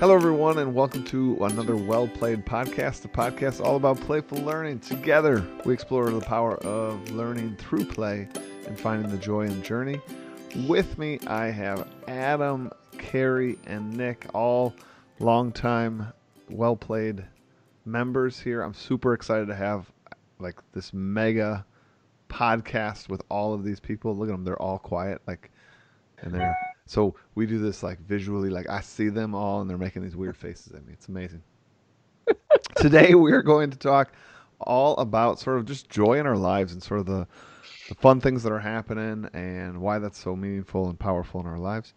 Hello, everyone, and welcome to another Well Played podcast, a podcast all about playful learning. Together, we explore the power of learning through play and finding the joy in journey. With me, I have Adam, Carrie, and Nick, all longtime Well Played members here. I'm super excited to have like this mega podcast with all of these people. Look at them; they're all quiet, like, and they're so we do this like visually, like I see them all, and they're making these weird faces at me. It's amazing. Today we are going to talk all about sort of just joy in our lives and sort of the the fun things that are happening and why that's so meaningful and powerful in our lives.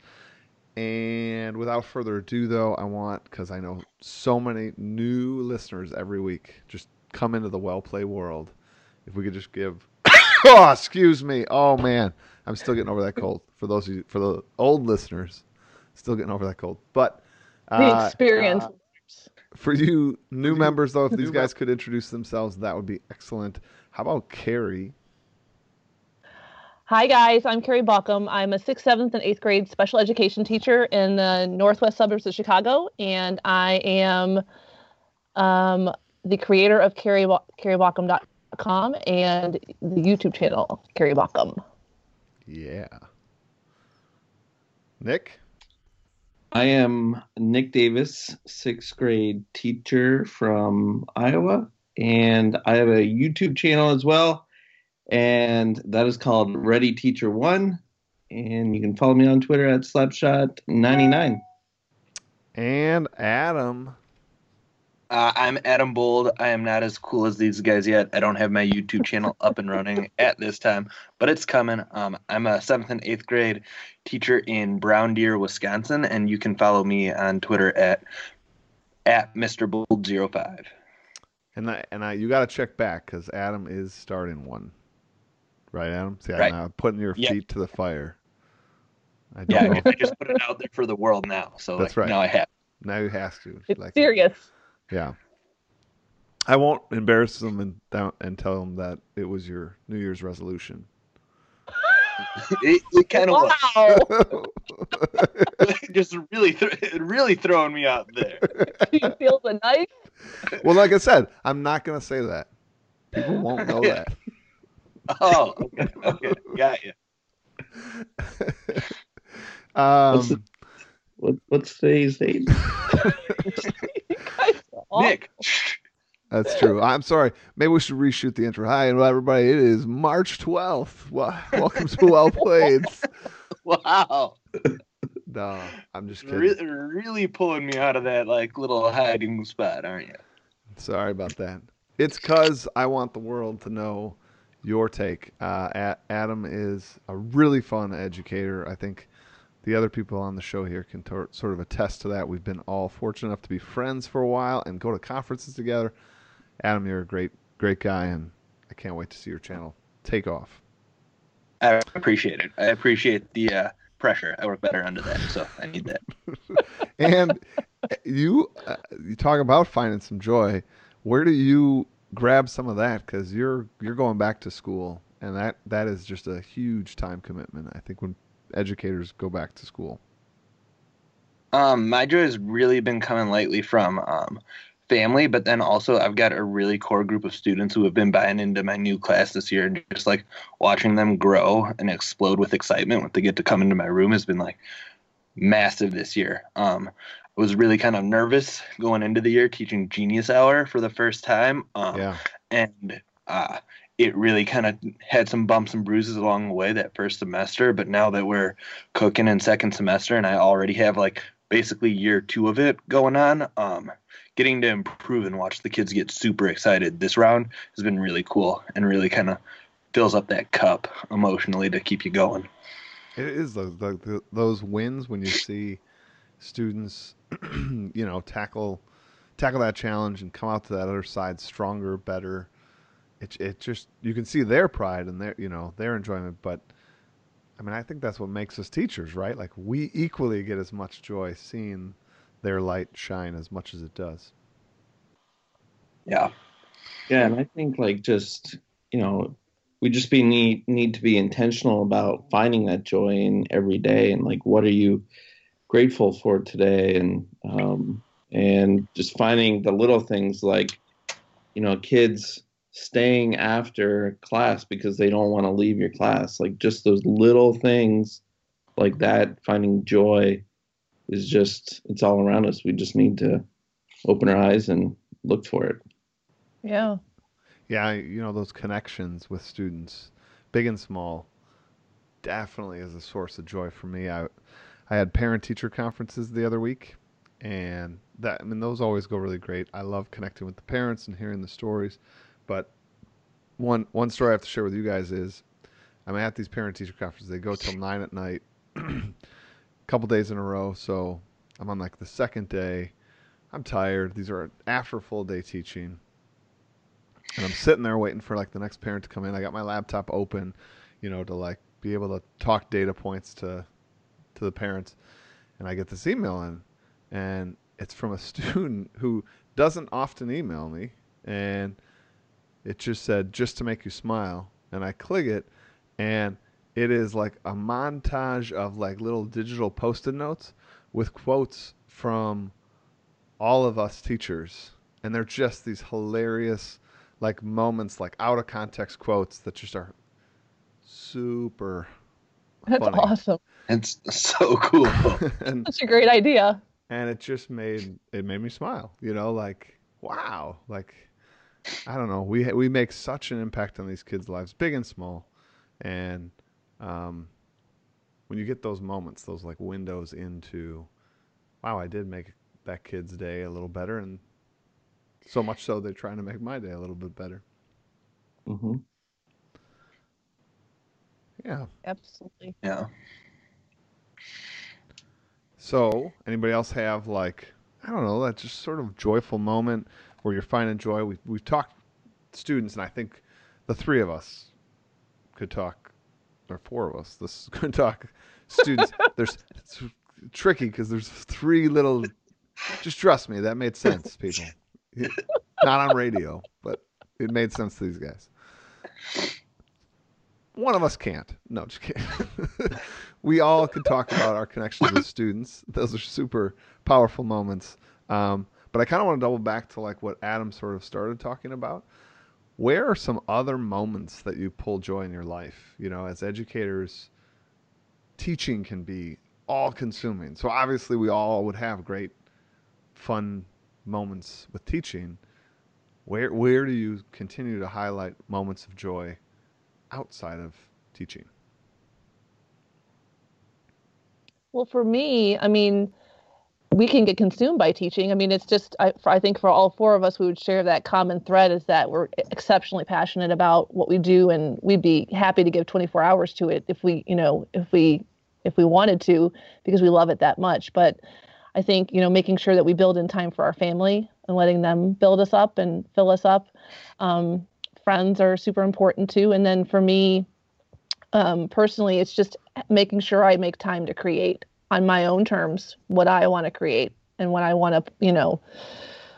And without further ado, though, I want because I know so many new listeners every week just come into the well play world. If we could just give, oh, excuse me, oh man, I'm still getting over that cold. For those of you, for the old listeners, still getting over that cold. But The uh, for you new members, though, if these guys could introduce themselves, that would be excellent. How about Carrie? Hi, guys. I'm Carrie Baucom. I'm a sixth, seventh, and eighth grade special education teacher in the northwest suburbs of Chicago, and I am um, the creator of Carrie, CarrieBaucom.com and the YouTube channel Carrie Baucom. Yeah. Nick? I am Nick Davis, sixth grade teacher from Iowa, and I have a YouTube channel as well, and that is called Ready Teacher One, and you can follow me on Twitter at Slapshot99. And Adam. Uh, I'm Adam Bold. I am not as cool as these guys yet. I don't have my YouTube channel up and running at this time, but it's coming. Um, I'm a seventh and eighth grade teacher in Brown Deer, Wisconsin, and you can follow me on Twitter at at Mr. Bold 05 And I, and I, you got to check back because Adam is starting one, right, Adam? See, Right. I'm now putting your Yeah. feet to the fire. I don't Yeah, know. I just put it out there for the world now. So That's like, right. now I have. now you have to. It's like- serious. Yeah. I won't embarrass them and down, and tell them that it was your New Year's resolution. It, it kind of Wow. just really, th- really throwing me out there. Do you feel the knife? well, like I said, I'm not going to say that. People won't know Yeah. that. Oh, okay, okay, got you. What's the- Um, What, what's today's date? You guys are awful. Nick, that's true. I'm sorry. Maybe we should reshoot the intro. Hi, everybody. It is March 12th. Welcome to Well Played. wow. No, I'm just kidding. Really, really pulling me out of that like little hiding spot, aren't you? Sorry about that. It's because I want the world to know your take. Uh, A- Adam is a really fun educator. I think the other people on the show here can tor- sort of attest to that. We've been all fortunate enough to be friends for a while and go to conferences together. Adam, you're a great, great guy, and I can't wait to see your channel take off. I appreciate it. I appreciate the uh, pressure. I work better under that, so I need that. and you, uh, you talk about finding some joy. Where do you grab some of that? Because you're you're going back to school, and that that is just a huge time commitment. I think when educators go back to school. Um, my joy has really been coming lately from um, family, but then also I've got a really core group of students who have been buying into my new class this year, and just like watching them grow and explode with excitement when they get to come into my room has been like massive this year. Um, I was really kind of nervous going into the year teaching Genius Hour for the first time. Um, Yeah, and uh, it really kind of had some bumps and bruises along the way that first semester. But now that we're cooking in second semester, and I already have like basically year two of it going on, um, getting to improve and watch the kids get super excited this round has been really cool and really kind of fills up that cup emotionally to keep you going. it is those those wins when you see students, you know, tackle tackle that challenge and come out to that other side stronger, better. It it just you can see their pride and their you know their enjoyment, but I mean I think that's what makes us teachers, right? Like we equally get as much joy seeing their light shine as much as it does. Yeah. Yeah, and I think like just you know, we just be need need to be intentional about finding that joy in every day and like what are you grateful for today, and um, and just finding the little things like, you know, kids staying after class because they don't want to leave your class. Like just those little things like that, finding joy is just it's all around us. We just need to open our eyes and look for it. Yeah. Yeah, you know those connections with students, big and small, definitely is a source of joy for me. I I had parent teacher conferences the other week and that I mean those always go really great. I love connecting with the parents and hearing the stories. But one one story I have to share with you guys is I'm at these parent teacher conferences. They go till nine at night, a couple days in a row. So I'm on like the second day. I'm tired. These are after full day teaching. And I'm sitting there waiting for like the next parent to come in. I got my laptop open, you know, to like be able to talk data points to to the parents. And I get this email in and it's from a student who doesn't often email me and it just said just to make you smile and i click it and it is like a montage of like little digital post-it notes with quotes from all of us teachers and they're just these hilarious like moments like out of context quotes that just are super That's funny. awesome. It's so cool. and That's a great idea. and it just made it made me smile you know like wow like i don't know. We we make such an impact on these kids lives big and small. And um when you get those moments those like windows into wow i did make that kid's day a little better. And so much so they're trying to make my day a little bit better. Hmm yeah. Absolutely. yeah. So, anybody else have like I don't know that just sort of joyful moment where you're finding joy? We we've talked students, and I think the three of us could talk, or four of us. This could talk students. there's it's tricky because there's three little. Just trust me, that made sense, people. Not on radio, but it made sense to these guys. One of us can't. No, just kidding. we all could talk about our connections with students. Those are super powerful moments. Um, but I kind of want to double back to like what Adam sort of started talking about. Where are some other moments that you pull joy in your life? You know, as educators, teaching can be all consuming. So obviously, we all would have great, fun moments with teaching. Where where do you continue to highlight moments of joy outside of teaching? Well, for me, I mean, we can get consumed by teaching. I mean, it's just, I, I think for all four of us, we would share that common thread is that we're exceptionally passionate about what we do, and we'd be happy to give 24 hours to it if we, you know, if we, if we wanted to, because we love it that much. But I think, you know, making sure that we build in time for our family and letting them build us up and fill us up. Um, friends are super important too. And then for me, um, personally, it's just making sure I make time to create on my own terms what I want to create and what I want to, you know,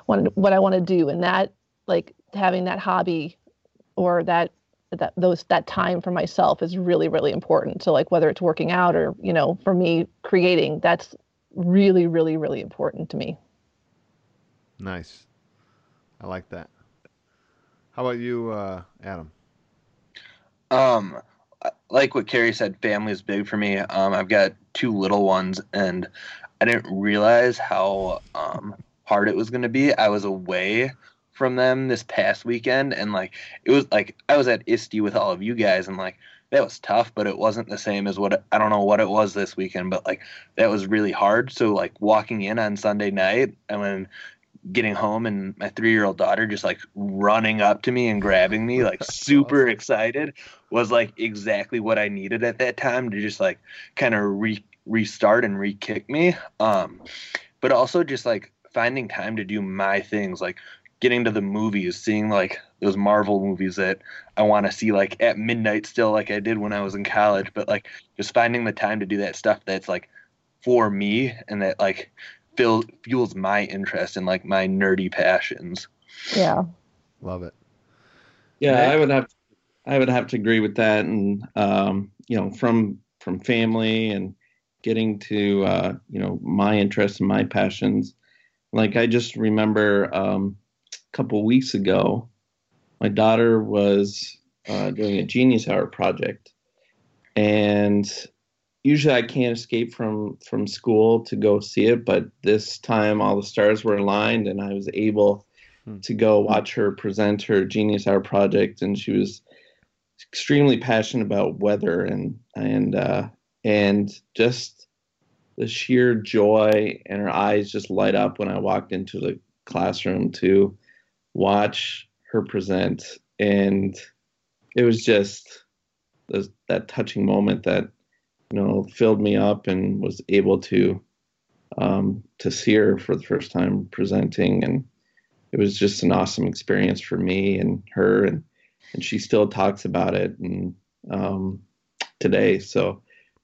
what what I want to do, and that like having that hobby or that that those that time for myself is really really important. So like whether it's working out or you know for me creating, that's really really really important to me. Nice. I like that. How about you, uh, Adam? Um, like what Carrie said, family is big for me. Um, I've got two little ones, and I didn't realize how um, hard it was going to be. I was away from them this past weekend, and like it was like I was at ISTE with all of you guys, and like that was tough, but it wasn't the same as what I don't know what it was this weekend, but like that was really hard. So like walking in on Sunday night, and then getting home and my three year old daughter just like running up to me and grabbing me like super excited was like exactly what I needed at that time to just like kind of re restart and re-kick me. Um, but also just like finding time to do my things, like getting to the movies, seeing like those Marvel movies that I want to see like at midnight still, like I did when I was in college. But like just finding the time to do that stuff that's like for me and that like feel, fuels my interest and like my nerdy passions. Yeah. Love it. Yeah, Nick? I would have I would have to agree with that and um, you know, from from family and getting to uh, you know my interests and my passions. Like I just remember um, a couple weeks ago, my daughter was uh, doing a Genius Hour project, and usually I can't escape from from school to go see it, but this time all the stars were aligned, and I was able Hmm. to go watch her present her Genius Hour project, and she was extremely passionate about weather and and uh, and just the sheer joy in her eyes just light up when I walked into the classroom to watch her present, and it was just those, that touching moment that you know filled me up and was able to um, to see her for the first time presenting. And it was just an awesome experience for me and her. And and she still talks about it and um, today. So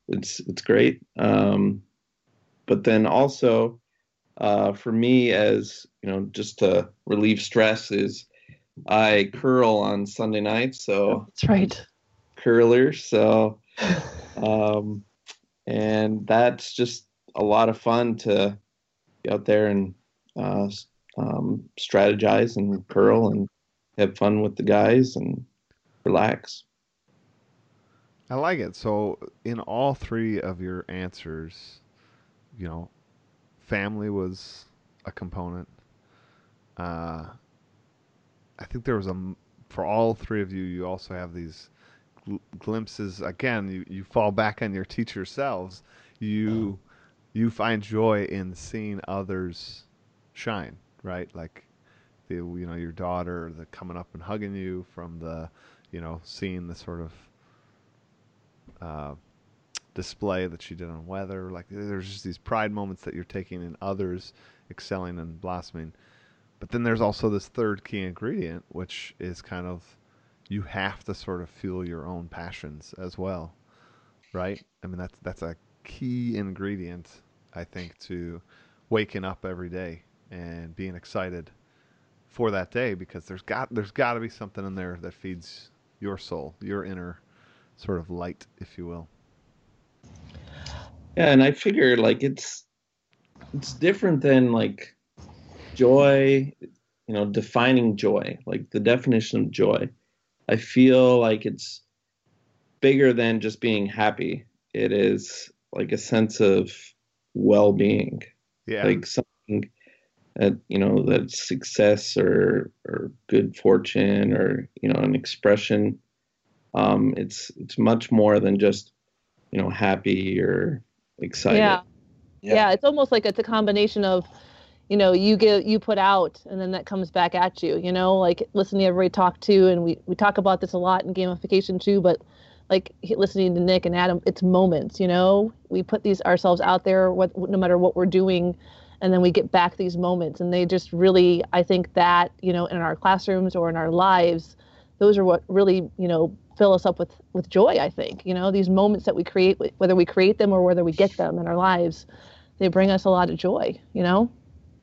it's it's great. Um, but then also uh, for me as you know just to relieve stress is I curl on Sunday nights so That's right. curler. So um, and that's just a lot of fun to get out there and uh, um, strategize and curl and have fun with the guys and relax. I like it. So, in all three of your answers, you know, family was a component. Uh, I think there was a for all three of you. You also have these gl- glimpses. Again, you, you fall back on your teacher selves. You you find joy in seeing others shine, right? Like the you know your daughter, the coming up and hugging you from the you know seeing the sort of uh, display that she did on weather. Like there's just these pride moments that you're taking in others excelling and blossoming. But then there's also this third key ingredient, which is kind of you have to sort of fuel your own passions as well, right? I mean that's that's a key ingredient, I think, to waking up every day and being excited for that day because there's got there's got to be something in there that feeds your soul, your inner sort of light, if you will. Yeah, and I figure like it's it's different than like joy, you know, defining joy, like the definition of joy. I feel like it's bigger than just being happy. It is like a sense of well-being. Yeah. like something that you know that success or or good fortune or you know an expression um it's it's much more than just you know happy or excited Yeah. Yeah. yeah it's almost like it's a combination of you know you get you put out and then that comes back at you you know? Like listening to everybody talk to and we we talk about this a lot in gamification too but like listening to nick and adam it's moments you know? We put these ourselves out there what no matter what we're doing and then we get back these moments and they just really i think that you know in our classrooms or in our lives those are what really you know fill us up with with joy i think you know? These moments that we create whether we create them or whether we get them in our lives they bring us a lot of joy you know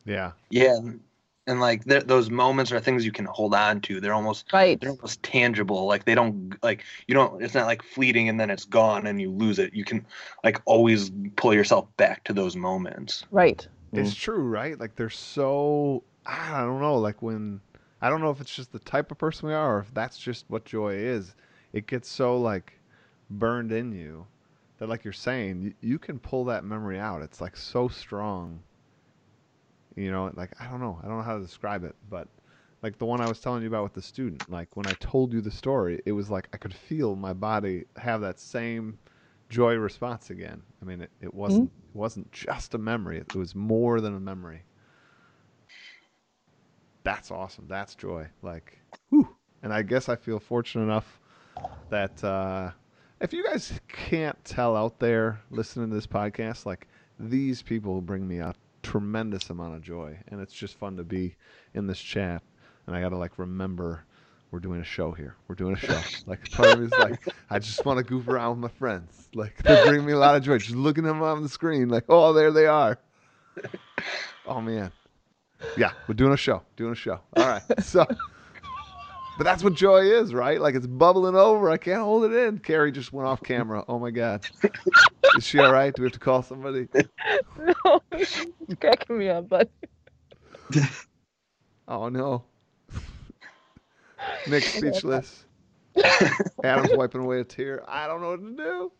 yeah. Yeah, and, and like th- those moments are things you can hold on to. They're almost right they're almost tangible. Like they don't like you don't. It's not like fleeting and then it's gone and you lose it. You can like always pull yourself back to those moments. right It's mm. true, right? Like they're so I don't know, like when I don't know if it's just the type of person we are or if that's just what joy is. It gets so like burned in you that like you're saying, you, you can pull that memory out. It's like so strong. You know, like I don't know. I don't know how to describe it, but like the one I was telling you about with the student, like when I told you the story, it was like I could feel my body have that same joy response again. I mean, it, it wasn't it wasn't just a memory; it was more than a memory. That's awesome. That's joy. Like, whew. And I guess I feel fortunate enough that uh, if you guys can't tell out there listening to this podcast, like these people bring me a tremendous amount of joy, and it's just fun to be in this chat. And I got to like remember we're doing a show here. We're doing a show. Like part of me is like, I just want to goof around with my friends. Like they bring me a lot of joy. Just looking at them on the screen, like, oh, there they are. Oh man, yeah, we're doing a show. Doing a show. All right. So But that's what joy is, right? Like it's bubbling over. I can't hold it in. Carrie just went off camera. Oh my god. Is she all right? Do we have to call somebody? no, it's cracking me up, but Oh no. Nick speechless. Adam's wiping away a tear. I don't know what to do.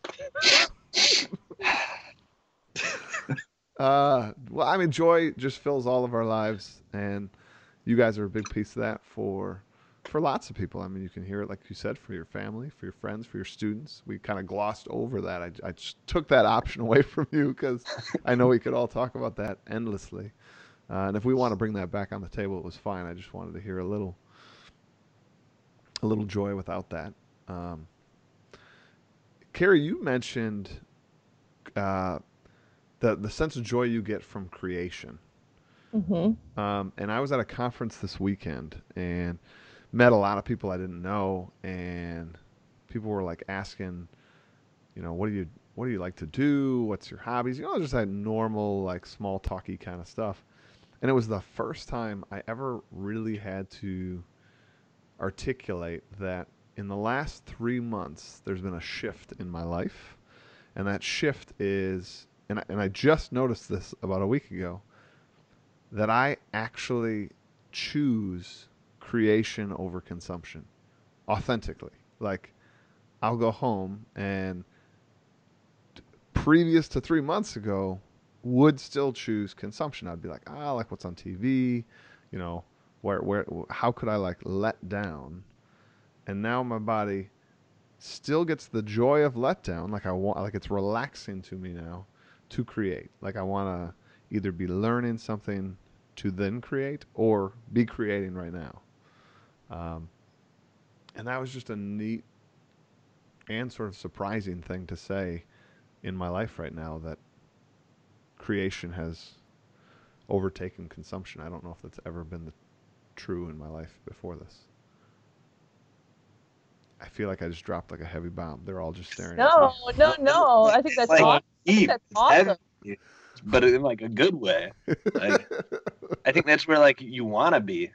uh, well, I mean, joy just fills all of our lives, and you guys are a big piece of that for for lots of people. I mean, you can hear it, like you said, for your family, for your friends, for your students. We kind of glossed over that. I, I just took that option away from you because I know we could all talk about that endlessly. Uh, and if we want to bring that back on the table, it was fine. I just wanted to hear a little, a little joy without that. Um, Carrie, you mentioned uh, the the sense of joy you get from creation. hmm Um, and I was at a conference this weekend and met a lot of people I didn't know, and people were like asking, you know, what do you what do you like to do? What's your hobbies? You know, just that normal like small talky kind of stuff. And it was the first time I ever really had to articulate that in the last three months there's been a shift in my life, and that shift is, and I, and I just noticed this about a week ago that I actually choose creation over consumption authentically. Like, I'll go home and previous to three months ago, would still choose consumption. I'd be like, ah, I like what's on TV, you know, where, where, how could I like let down? And now my body still gets the joy of letdown. Like I want, like it's relaxing to me now to create. Like I want to either be learning something to then create or be creating right now. Um, and that was just a neat and sort of surprising thing to say in my life right now that creation has overtaken consumption. I don't know if that's ever been the, true in my life before this. I feel like I just dropped like a heavy bomb. They're all just staring no, at me. no, no. I think that's Like, awesome. I think Deep, that's it's awesome. heavy, but in like a good way. Like, I think that's where like you want to be,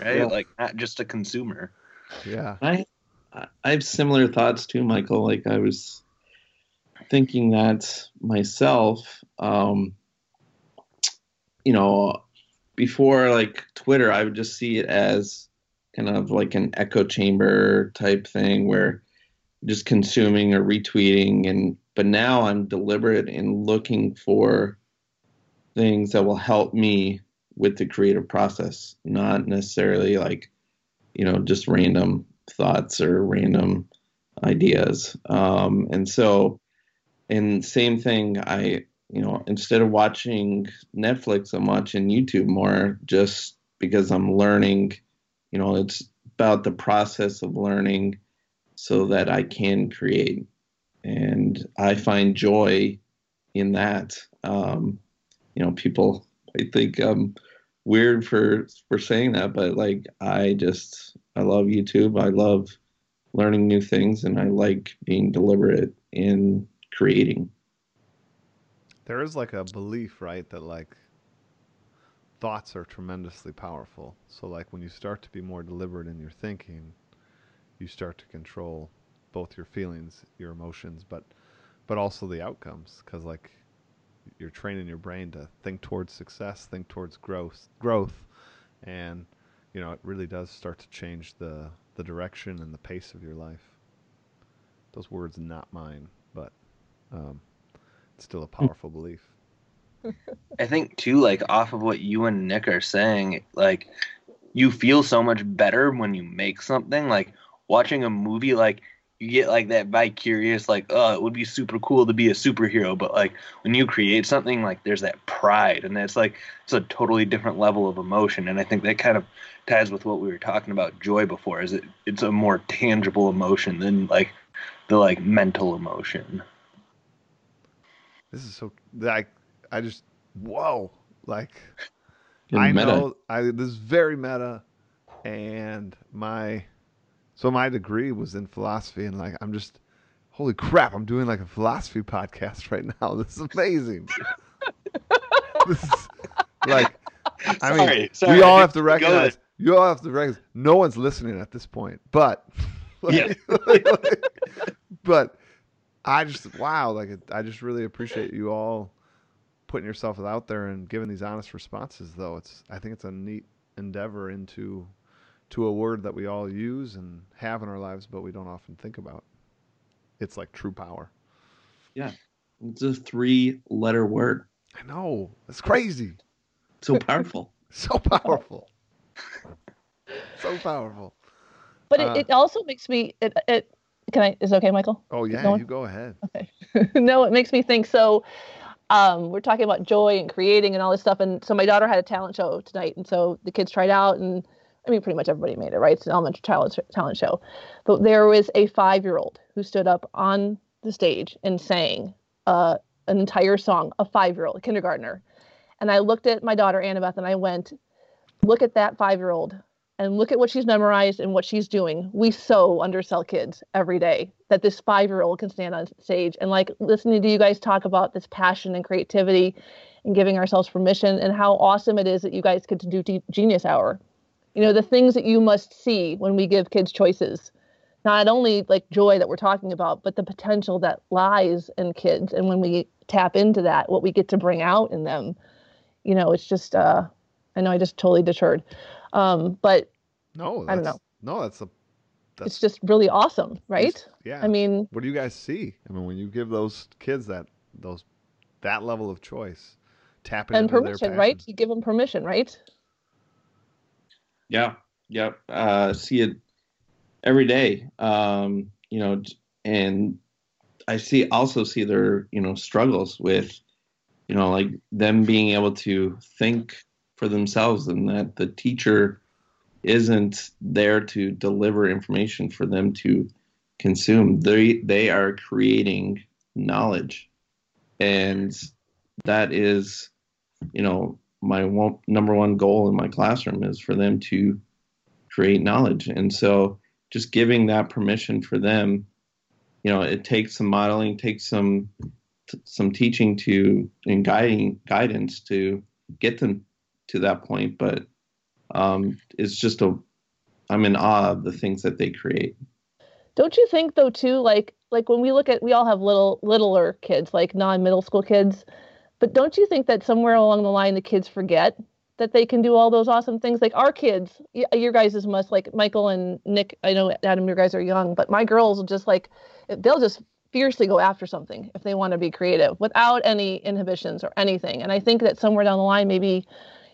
right? Yeah. Like not just a consumer. yeah. I I have similar thoughts too, Michael. Like I was thinking that myself. Um, you know, before like Twitter, I would just see it as kind of like an echo chamber type thing where just consuming or retweeting and but now I'm deliberate in looking for things that will help me with the creative process, not necessarily like you know just random thoughts or random ideas. Um, and so, and same thing, I, you know, instead of watching Netflix, I'm watching YouTube more just because I'm learning, you know, it's about the process of learning so that I can create. And I find joy in that. Um, you know, people, I think I'm weird for for saying that, but like I just I love YouTube. I love learning new things, and I like being deliberate in creating. There is like a belief, right, that like thoughts are tremendously powerful. So like when you start to be more deliberate in your thinking, you start to control both your feelings, your emotions, but but also the outcomes cuz like you're training your brain to think towards success, think towards growth, growth and you know, it really does start to change the the direction and the pace of your life. Those words not mine, but um, it's still a powerful belief. I think too, like off of what you and Nick are saying, like you feel so much better when you make something. Like watching a movie, like you get like that vicarious, like oh, it would be super cool to be a superhero. But like when you create something, like there's that pride, and that's like it's a totally different level of emotion. And I think that kind of ties with what we were talking about joy before. Is it? It's a more tangible emotion than like the like mental emotion. This is so like I just whoa like And I meta. know I this is very meta and my so my degree was in philosophy and like I'm just holy crap I'm doing like a philosophy podcast right now this is amazing this is like I mean Sorry, sorry, we all have to recognize You all have to recognize no one's listening at this point, but Yeah. but I just wow, like I just really appreciate you all putting yourself out there and giving these honest responses. Though it's I think it's a neat endeavor into to a word that we all use and have in our lives, but we don't often think about. It's like true power. Yeah. It's a three letter word. I know it's crazy, So powerful. so powerful, so powerful. But Uh, it, it also makes me it it can I is it okay, Michael? Oh yeah, going? you go ahead. Okay. no, it makes me think. So, um, we're talking about joy and creating and all this stuff. And so my daughter had a talent show tonight, and so the kids tried out, and I mean, pretty much everybody made it, right? It's an elementary talent talent show. But there was a five year old who stood up on the stage and sang uh, an entire song. A five year old, a kindergartner. And I looked at my daughter Annabeth, and I went, "Look at that five year old." And look at what she's memorized and what she's doing. We so undersell kids every day that this five year old can stand on stage and like listening to you guys talk about this passion and creativity and giving ourselves permission and how awesome it is that you guys get to do Ge- Genius Hour. You know, the things that you must see when we give kids choices. Not only like joy that we're talking about, but the potential that lies in kids. And when we tap into that, what we get to bring out in them, you know, it's just, uh, I know I just totally deterred. Um, but No, I don't know No, that's a it's That's- just really awesome, right? yeah. I mean, what do you guys see? I mean, when you give those kids that those that level of choice, tapping and into their permission, right? You give them permission, right? Yeah, yep. Uh, see it every day. Um, you know, and I see also see their you know struggles with, you know, like them being able to think for themselves, and that the teacher isn't there to deliver information for them to consume. They they are creating knowledge, and that is, you know, my one, number one goal in my classroom is for them to create knowledge. And so just giving that permission for them, you know, it takes some modeling, takes some some teaching to and guiding guidance to get them to that point. But um, it's just a I'm in awe of the things that they create. Don't you think though too, like like when we look at we all have little littler kids, like non-middle school kids, but don't you think that somewhere along the line the kids forget that they can do all those awesome things? Like our kids, your guys' must like Michael and Nick. I know Adam, your guys are young, but my girls just like they'll just fiercely go after something if they want to be creative without any inhibitions or anything. And I think that somewhere down the line, maybe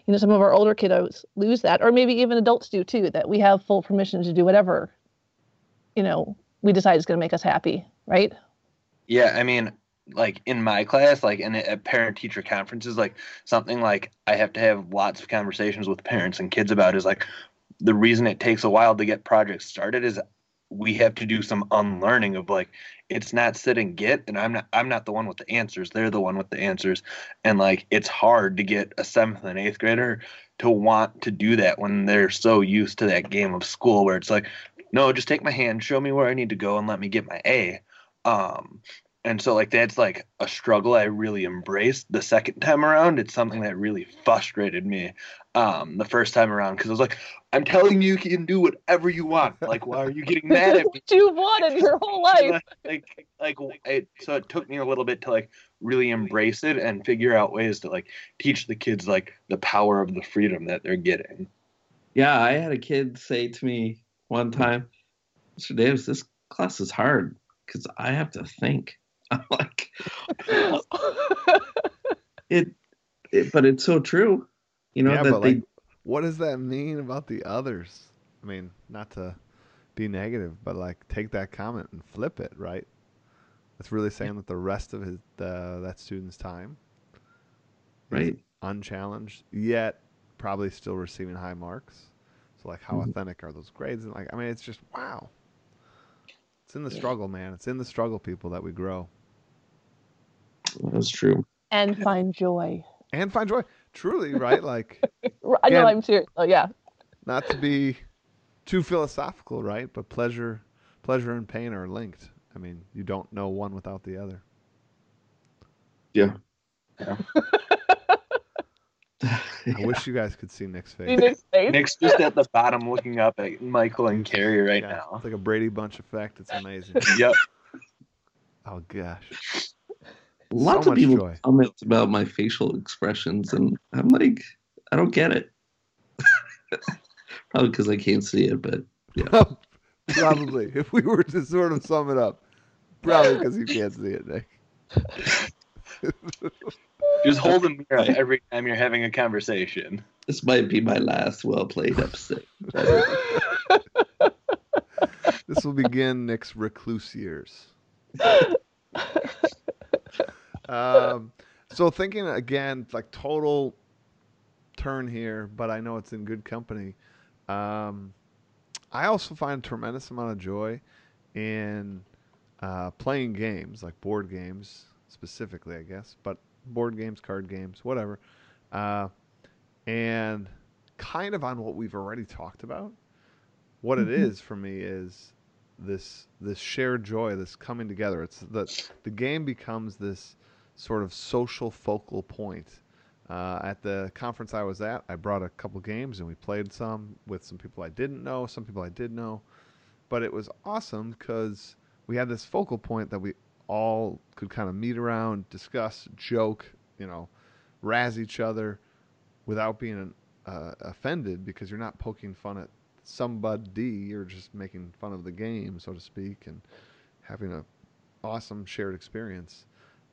you know some of our older kiddos lose that, or maybe even adults do too. That we have full permission to do whatever you know we decide is going to make us happy, right? Yeah, I mean, like in my class, like in at parent teacher conferences, like something like I have to have lots of conversations with parents and kids about is like the reason it takes a while to get projects started is we have to do some unlearning of like it's not sit and get and I'm not I'm not the one with the answers. They're the one with the answers. And like it's hard to get a seventh and eighth grader to want to do that when they're so used to that game of school where it's like, no, just take my hand, show me where I need to go and let me get my A. Um and so like that's like a struggle I really embraced the second time around. It's something that really frustrated me um the first time around because I was like, I'm telling you you can do whatever you want. Like why are you getting mad at me? what you've wanted your whole life. like like it so it took me a little bit to like really embrace it and figure out ways to like teach the kids like the power of the freedom that they're getting. Yeah, I had a kid say to me one time, Mr. Davis, this class is hard because I have to think. I'm like, it, it, but it's so true. You know yeah, that but they like, what does that mean about the others? I mean, not to be negative, but like take that comment and flip it, right? That's really saying that the rest of his uh, that student's time, right. unchallenged, yet probably still receiving high marks. So like, how Mhm. authentic are those grades? And like, I mean, it's just wow. It's in the Yeah. struggle, man. It's in the struggle, people, that we grow That's true. and find joy. and find joy. Truly, right? Like. I know I'm serious. Oh yeah. not to be too philosophical, right? But pleasure, pleasure and pain are linked. I mean, you don't know one without the other. Yeah. I wish you guys could see Nick's See face. Nick's face? Nick's just at the bottom looking up at Michael and Carrie right Yeah, now. It's like a Brady Bunch effect. It's amazing. Yep. oh gosh. Lots So of people joy. comment about my facial expressions, and I'm like, I don't get it. Probably because I can't see it, but yeah. Probably. If we were to sort of sum it up, probably because you can't see it, Nick. Just hold a mirror every time you're having a conversation. this might be my last well played episode. This will begin Nick's recluse years. Um, so thinking again, like total turn here, but I know it's in good company. Um, I also find a tremendous amount of joy in uh, playing games, like board games specifically, I guess, but board games, card games, whatever. Uh, and kind of on what we've already talked about. What it Mhm. is for me is this this shared joy, this coming together. It's the the game becomes this sort of social focal point. Uh, at the conference I was at, I brought a couple games and we played some with some people I didn't know, some people I did know, but it was awesome because we had this focal point that we all could kind of meet around, discuss, joke, you know, razz each other without being uh, offended because you're not poking fun at somebody, you're just making fun of the game, so to speak, and having a awesome shared experience.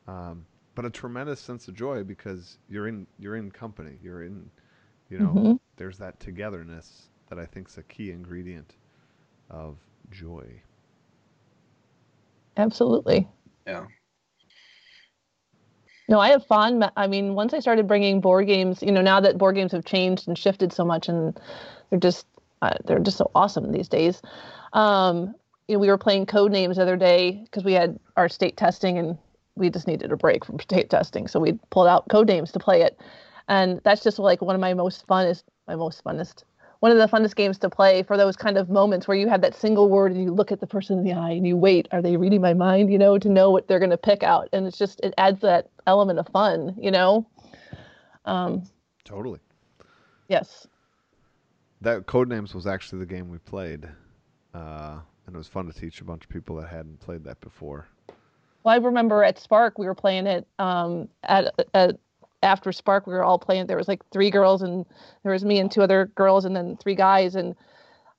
Um, but a tremendous sense of joy because you're in you're in company. You're in, you know, Mhm. there's that togetherness that I think is a key ingredient of joy. Absolutely. Yeah. No, I have fun. I mean, once I started bringing board games, you know, now that board games have changed and shifted so much, and they're just uh, they're just so awesome these days. Um, you know, we were playing Codenames the other day because we had our state testing and we just needed a break from tape testing, so we pulled out Codenames to play it, and that's just like one of my most funnest, my most funnest, one of the funnest games to play for those kind of moments where you have that single word and you look at the person in the eye and you wait, are they reading my mind? You know, to know what they're going to pick out, and it's just it adds that element of fun. You know. Um, Totally. yes. That Codenames was actually the game we played, uh, and it was fun to teach a bunch of people that hadn't played that before. Well, I remember at Spark we were playing it um, at, at after Spark we were all playing. There was like three girls and there was me and two other girls and then three guys. And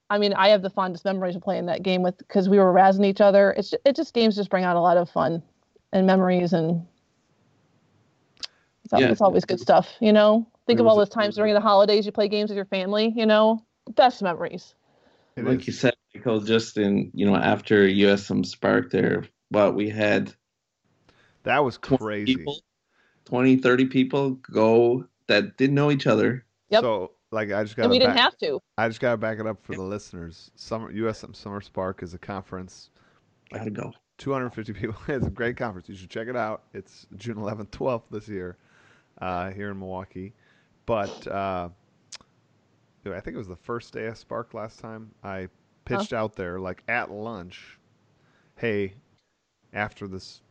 I mean, I have the fondest memories of playing that game with because we were razzing each other. It's it just games just bring out a lot of fun and memories and it's, al- Yeah. it's always good stuff. You know, think There of all was those times during the holidays you play games with your family. You know, best memories. Like you said, Michael, just in you know after USM Spark there, but we had that was 20 crazy. people, 20, 30 people go that didn't know each other. Yep. So, like, I just got And we didn't have to. I just got to back it up for the listeners. Summer USM Summer Spark is a conference I Gotta go. 250 people. It's a great conference. You should check it out. It's June 11th, 12th this year uh, here in Milwaukee. But uh, I think it was the first day of Spark last time. I pitched out there, like at lunch, hey, after this,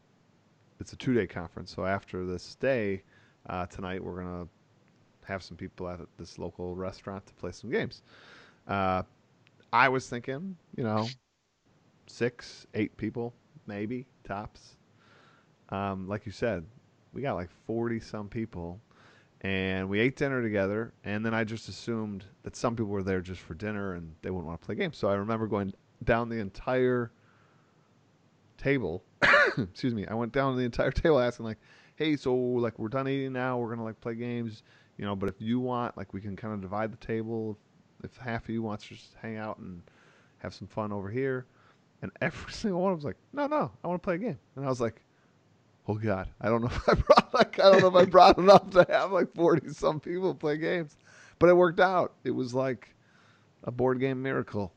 it's a two day conference. So after this day, uh, tonight we're to have some people at this local restaurant to play some games. Uh, I was thinking, you know, six, eight people, maybe tops. Um, like you said, we got like forty some people, and we ate dinner together. And then I just assumed that some people were there just for dinner and they wouldn't want to play games. So I remember going down the entire table. excuse me. I went down the entire table asking like, "Hey, so like we're done eating now. We're gonna like play games, you know. But if you want, like, we can kind of divide the table. If, half of you wants to just hang out and have some fun over here." And every single one of them was like, "No, no, I want to play a game." And I was like, "Oh God, I don't know if I brought like I don't know if I brought enough to have like forty some people play games." But it worked out. It was like a board game miracle.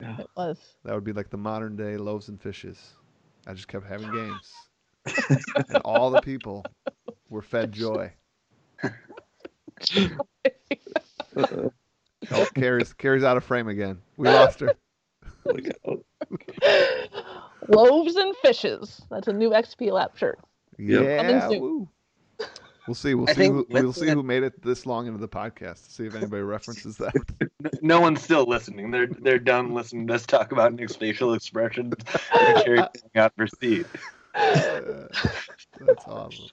It was. That would be like the modern day loaves and fishes. I just kept having games, and all the people were fed joy. Oh, Carrie's Carrie's out of frame again. We lost her. Loaves and fishes. That's a new XP Lab shirt. Yeah. We'll see. We'll I see. Who, we'll see who made it this long into the podcast. To See if anybody references that. No one's still listening. They're they're done listening to us talk about Nick's facial expressions and Carrie picking out seat. Uh, that's awesome.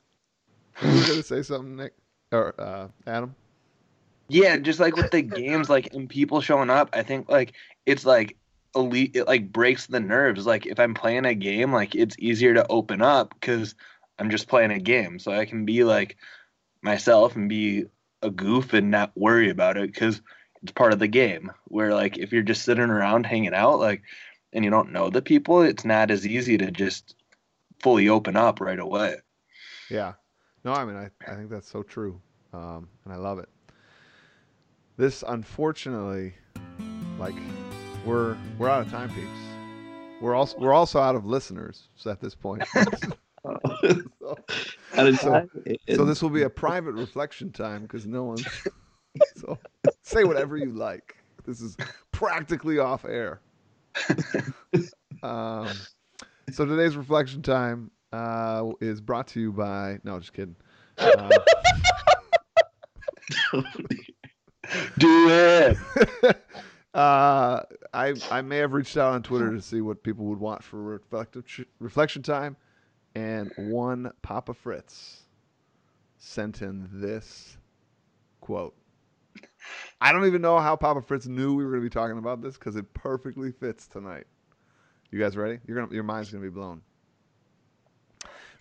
You were gonna say something, Nick or uh, Adam? Yeah, just like with the games, like and people showing up, I think like it's like elite. It like breaks the nerves. Like if I'm playing a game, like it's easier to open up because I'm just playing a game, so I can be like myself and be a goof and not worry about it because it's part of the game. Where like if you're just sitting around hanging out, like and you don't know the people, it's not as easy to just fully open up right away. Yeah. No, I mean, I, I think that's so true. Um, and I love it. This, unfortunately, like, we're we're out of time, peeps. We're also we're also out of listeners at this point. so, So- so this will be a private reflection time because no one. So say whatever you like. This is practically off air. um, so today's reflection time uh, is brought to you by. No, just kidding. Uh, Do it. uh, I I may have reached out on Twitter to see what people would want for reflective reflection time, and one Papa Fritz sent in this quote. I don't even know how Papa Fritz knew we were going to be talking about this because it perfectly fits tonight. You guys ready? Gonna your mind's gonna be blown.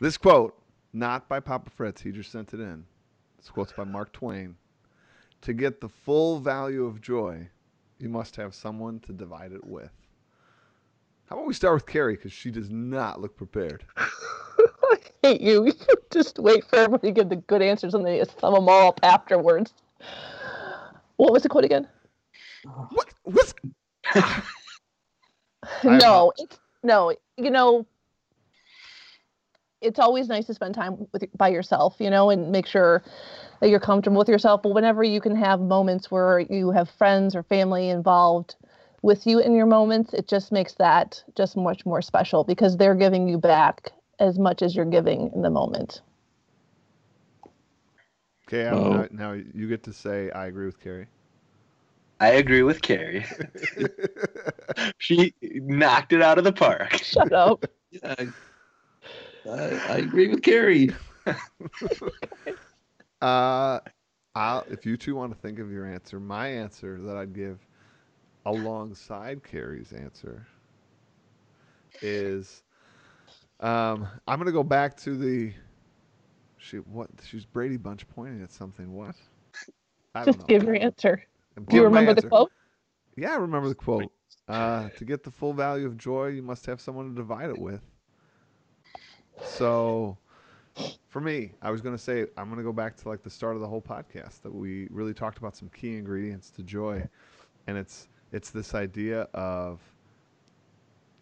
This quote, not by Papa Fritz, he just sent it in. This quote's by Mark Twain. To get the full value of joy, you must have someone to divide it with. How about we start with Carrie because she does not look prepared. I hate you. You just wait for everybody to give the good answers and they sum them all up afterwards. What was the quote again? What? What's no, it's no. You know, it's always nice to spend time with by yourself, you know, and make sure that you're comfortable with yourself. But whenever you can have moments where you have friends or family involved with you in your moments, it just makes that just much more special because they're giving you back as much as you're giving in the moment. okay? Adam, Oh. now, now you get to say I agree with Carrie. I agree with Carrie. She knocked it out of the park. Shut up. Yeah, I, I agree with Carrie. Uh, I'll, if you two want to think of your answer, my answer that I'd give alongside Carrie's answer is um, I'm going to go back to the. She what? She's Brady Bunch pointing at something. What? I Just give your answer. Do you remember the quote? Yeah, I remember the quote. Uh, to get the full value of joy, you must have someone to divide it with. So, for me, I was going to say I'm going to go back to like the start of the whole podcast that we really talked about some key ingredients to joy, and it's it's this idea of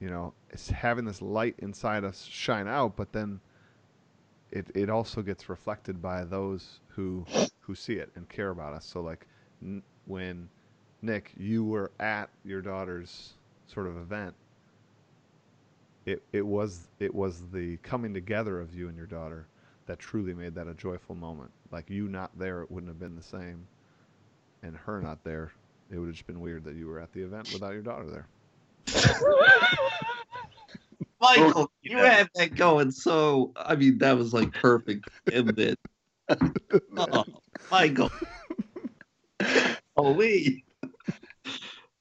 you know it's having this light inside us shine out, but then it it also gets reflected by those who who see it and care about us. So like n- when Nick, you were at your daughter's sort of event. It it was it was the coming together of you and your daughter that truly made that a joyful moment. Like you not there, it wouldn't have been the same, and her not there, it would have just been weird that you were at the event without your daughter there. Michael, you had that going so. I mean, that was like perfect. And then, oh, Michael, holy,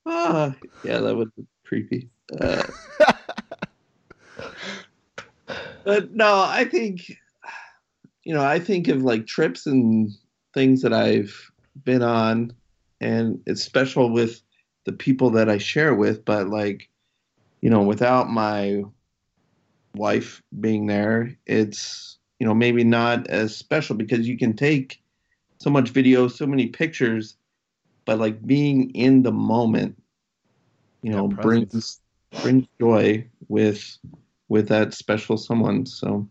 ah, yeah, that was creepy. Uh, but no, I think, you know, I think of like trips and things that I've been on, and it's special with the people that I share with. But like, you know, without my wife being there, it's you know maybe not as special because you can take so much video, so many pictures, but like being in the moment, you know, Yeah, brings brings joy with with that special someone. So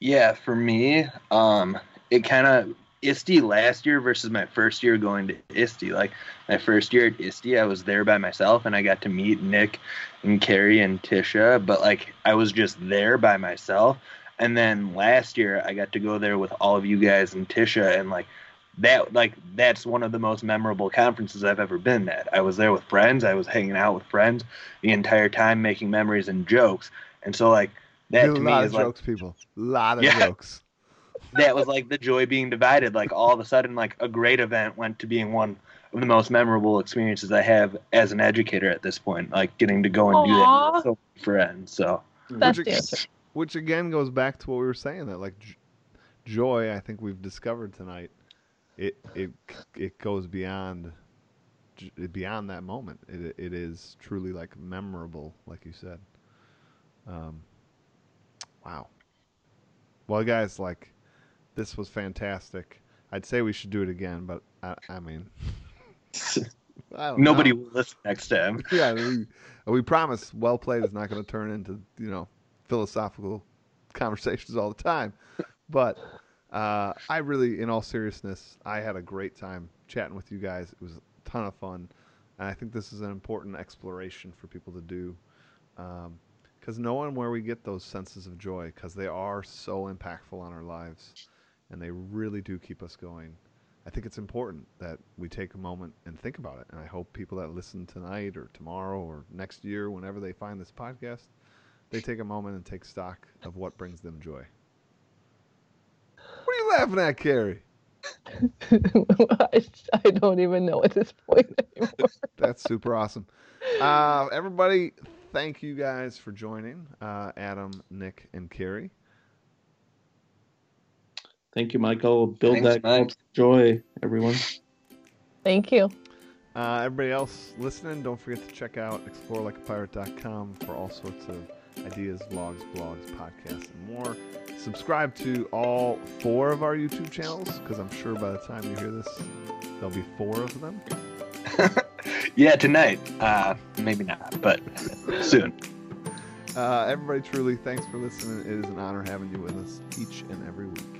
Yeah, for me, um, it kind of ISTE last year versus my first year going to ISTE. Like my first year at ISTE, I was there by myself and I got to meet Nick and Carrie and Tisha, but like I was just there by myself. And then last year I got to go there with all of you guys and Tisha and like that like that's one of the most memorable conferences I've ever been at. I was there with friends, I was hanging out with friends the entire time making memories and jokes. And so like that a to me lot is of like jokes, people. A lot of Yeah. jokes. That was like the joy being divided. Like all of a sudden, like a great event went to being one of the most memorable experiences I have as an educator at this point. Like getting to go and do that with so many friends. So Best Which- answer. Which again goes back to what we were saying that like joy, I think we've discovered tonight. It it it goes beyond j- beyond that moment. It it is truly like memorable, like you said. Um, wow. Well, guys, like this was fantastic. I'd say we should do it again, but I, I mean, I nobody know. will listen next time. yeah, we, we promise well played is not going to turn into, you know, philosophical conversations all the time. But uh, I really, in all seriousness, I had a great time chatting with you guys. It was a ton of fun. And I think this is an important exploration for people to do. Because knowing where we get those senses of joy, because they are so impactful on our lives and they really do keep us going. I think it's important that we take a moment and think about it. And I hope people that listen tonight or tomorrow or next year, whenever they find this podcast, they take a moment and take stock of what brings them joy. What are you laughing at, Carrie? I, I don't even know at this point anymore. That's super awesome. Uh, everybody, thank you guys for joining. Uh, Adam, Nick, and Carrie. Thank you, Michael. Build Thanks, that Mike. joy, everyone. Thank you. Uh, everybody else listening, don't forget to check out explorelikeapirate.com for all sorts of ideas, vlogs, blogs, podcasts, and more. Subscribe to all four of our YouTube channels because I'm sure by the time you hear this, there'll be four of them. Yeah, tonight. Uh, maybe not, but soon. Uh, everybody, truly, thanks for listening. It is an honor having you with us each and every week.